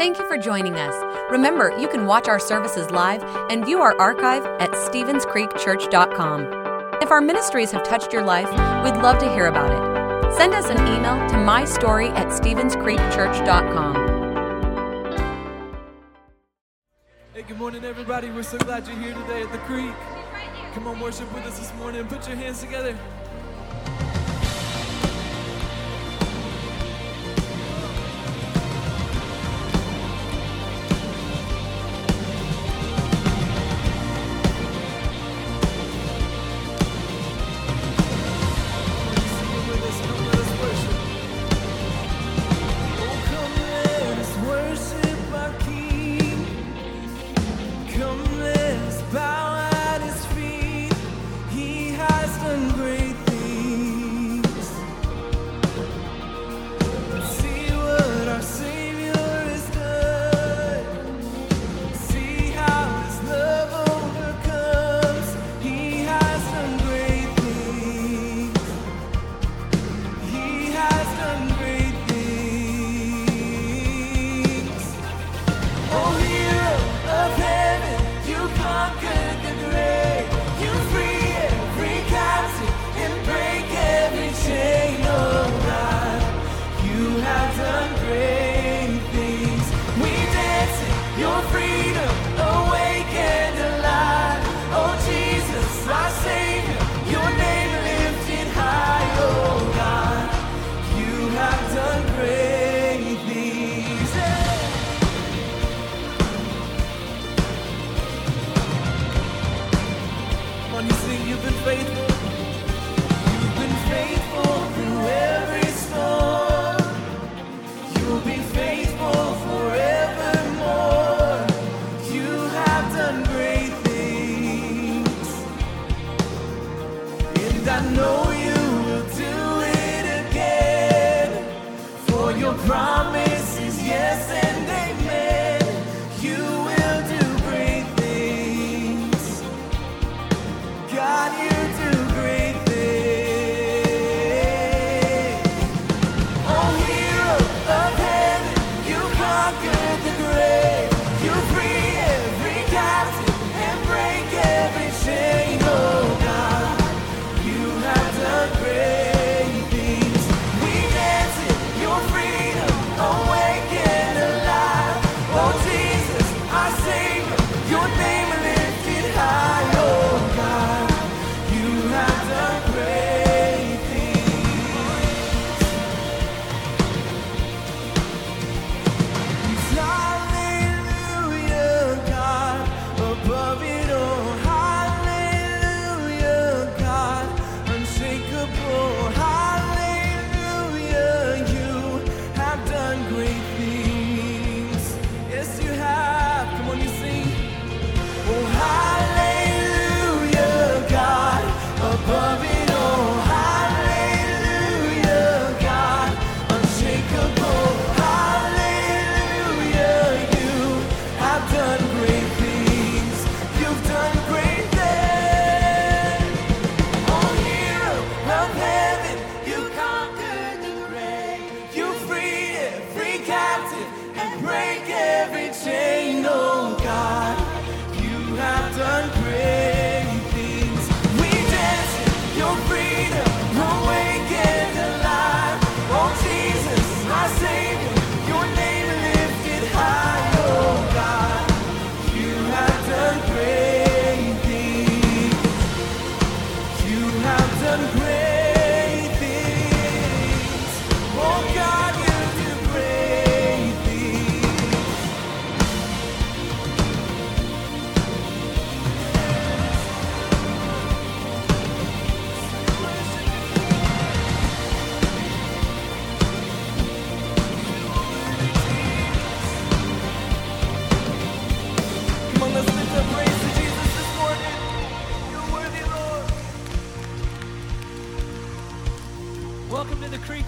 Thank you for joining us. Remember, you can watch our services live and view our archive at StevensCreekChurch.com. If our ministries have touched your life, we'd love to hear about it. Send us an email to mystory at StevensCreekChurch.com. Hey, good morning, everybody. We're so glad you're here today at the Creek. Come on, worship with us this morning. Put your hands together.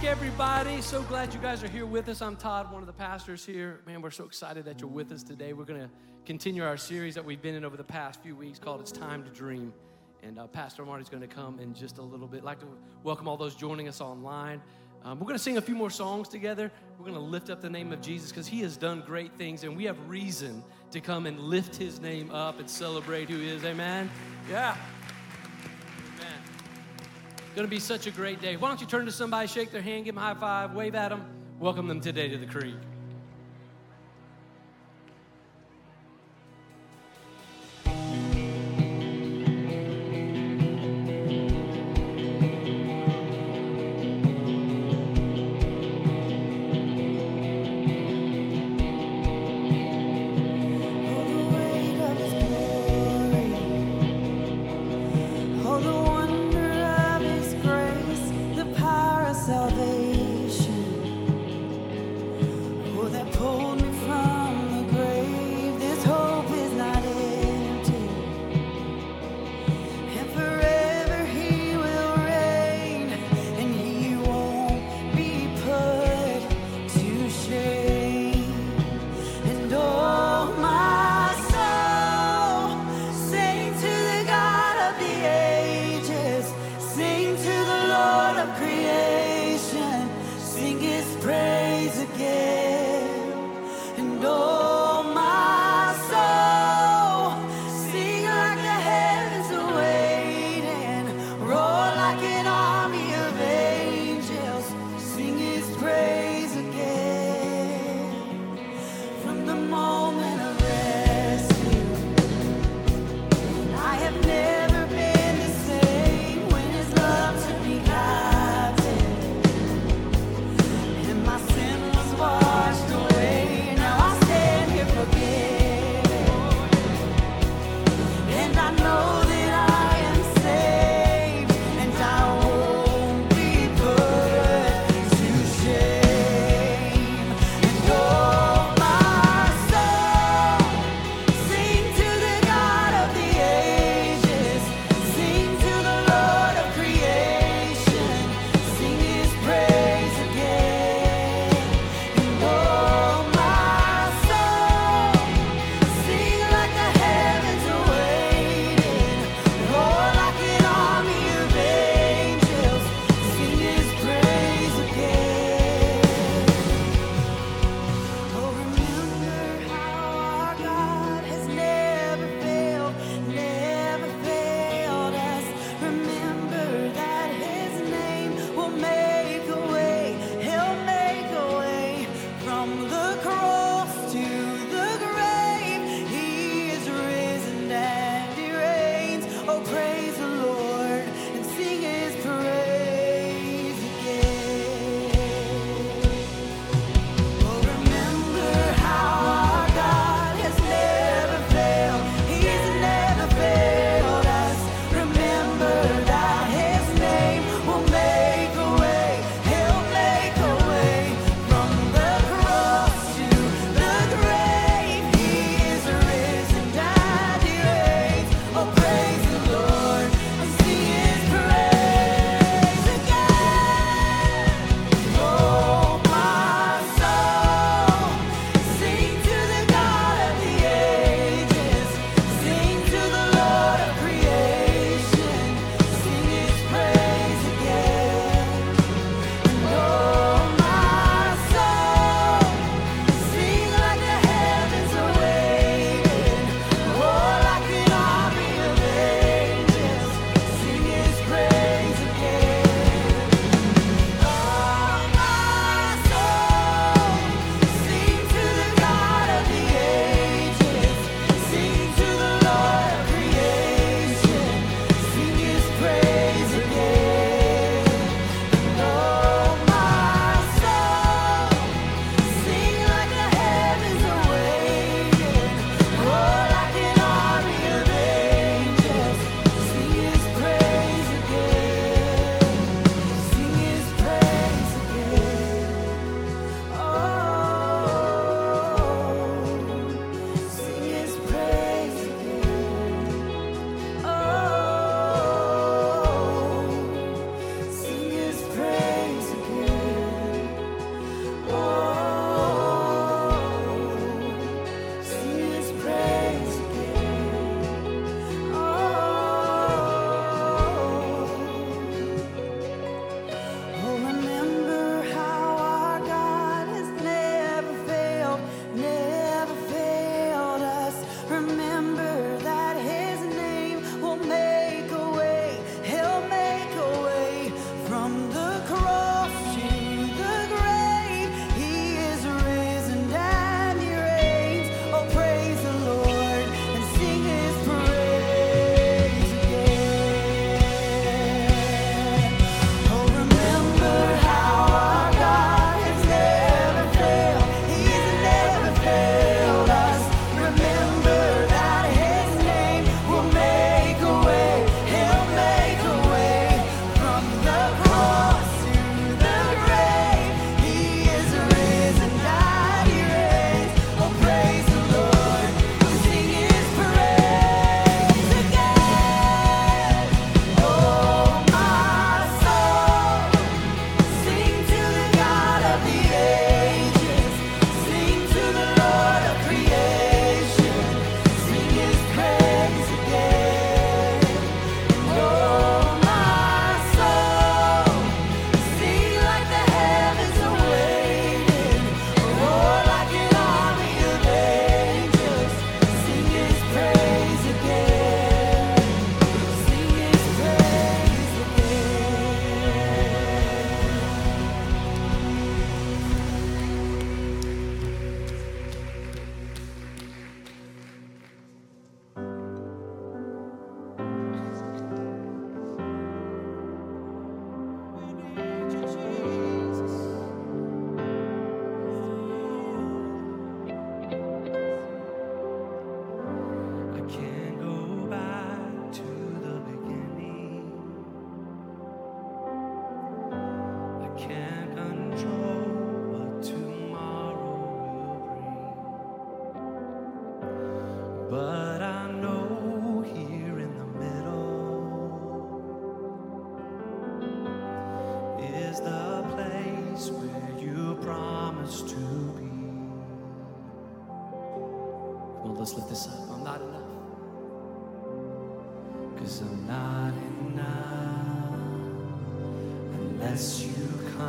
Everybody. So glad you guys are here with us. I'm Todd, one of the pastors here. Man, we're so excited that you're with us today. We're going to continue our series that we've been in over the past few weeks called It's Time to Dream. And uh, Pastor Marty's going to come in just a little bit. I'd like to welcome all those joining us online. Um, we're going to sing a few more songs together. We're going to lift up the name of Jesus because he has done great things, and we have reason to come and lift his name up and celebrate who he is. Amen? Yeah. Going to be such a great day. Why don't you turn to somebody, shake their hand, give them a high five, wave at them, welcome them today to the creek.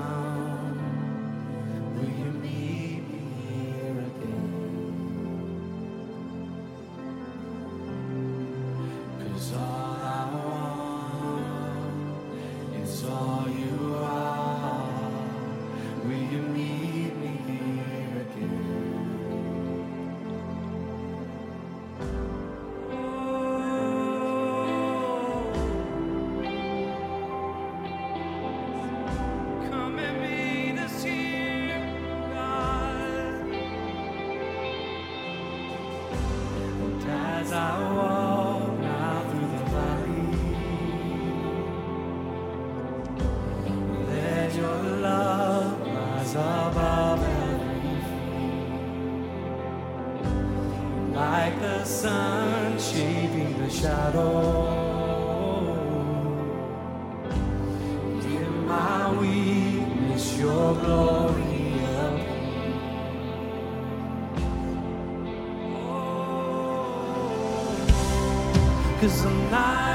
time. shadow. In my weakness, your glory. Oh, Cause I'm not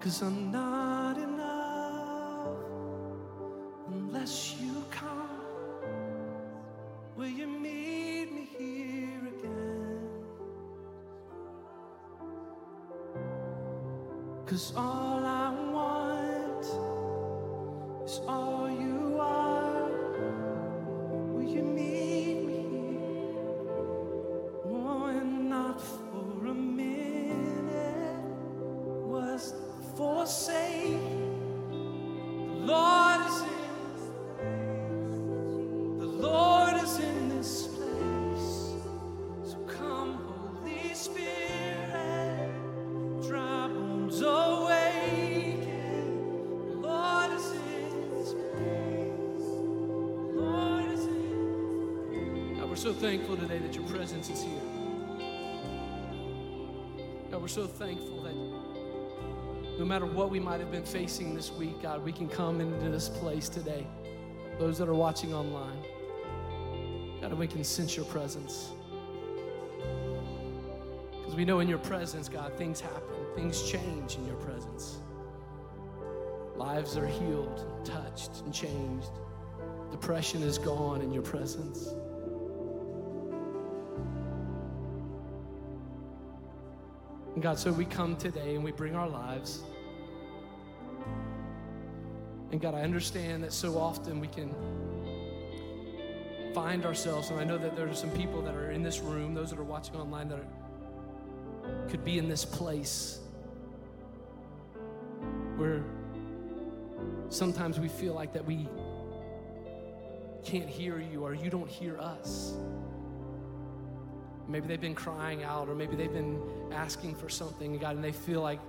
Cause I'm not thankful today that your presence is here. God, we're so thankful that no matter what we might have been facing this week, God, we can come into this place today. Those that are watching online, God, we can sense your presence. Because we know in your presence, God, things happen, things change in your presence. Lives are healed, touched, and changed. Depression is gone in your presence. And God, so we come today and we bring our lives. And God, I understand that so often we can find ourselves, and I know that there are some people that are in this room, those that are watching online, that are, could be in this place where sometimes we feel like that we can't hear you or you don't hear us. Maybe they've been crying out, or maybe they've been asking for something, God, and they feel like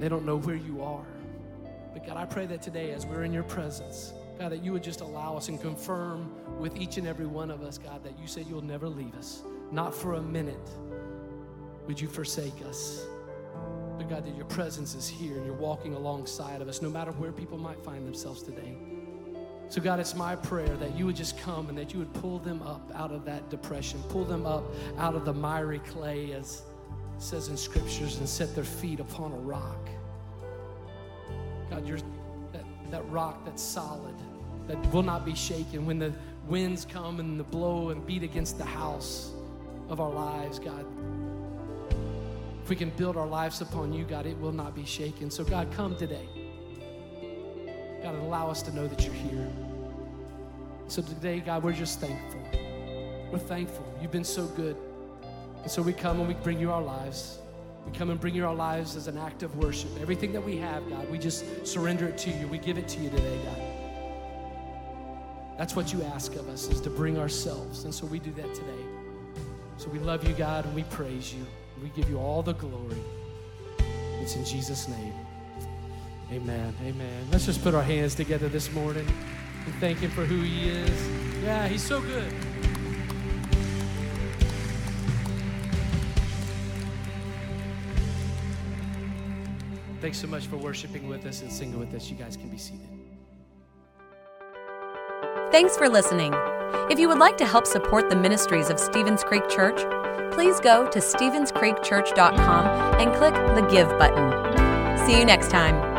they don't know where you are. But God, I pray that today, as we're in your presence, God, that you would just allow us and confirm with each and every one of us, God, that you said you'll never leave us. Not for a minute would you forsake us. But God, that your presence is here and you're walking alongside of us, no matter where people might find themselves today. So, God, it's my prayer that you would just come and that you would pull them up out of that depression, pull them up out of the miry clay, as it says in scriptures, and set their feet upon a rock. God, you're that, that rock that's solid, that will not be shaken when the winds come and the blow and beat against the house of our lives, God. If we can build our lives upon you, God, it will not be shaken. So, God, come today. God, allow us to know that you're here. So today, God, we're just thankful. We're thankful. You've been so good. And so we come and we bring you our lives. We come and bring you our lives as an act of worship. Everything that we have, God, we just surrender it to you. We give it to you today, God. That's what you ask of us, is to bring ourselves. And so we do that today. So we love you, God, and we praise you. We give you all the glory. It's in Jesus' name. Amen. Amen. Let's just put our hands together this morning and thank Him for who He is. Yeah, He's so good. Thanks so much for worshiping with us and singing with us. You guys can be seated. Thanks for listening. If you would like to help support the ministries of Stevens Creek Church, please go to StevensCreekChurch.com and click the Give button. See you next time.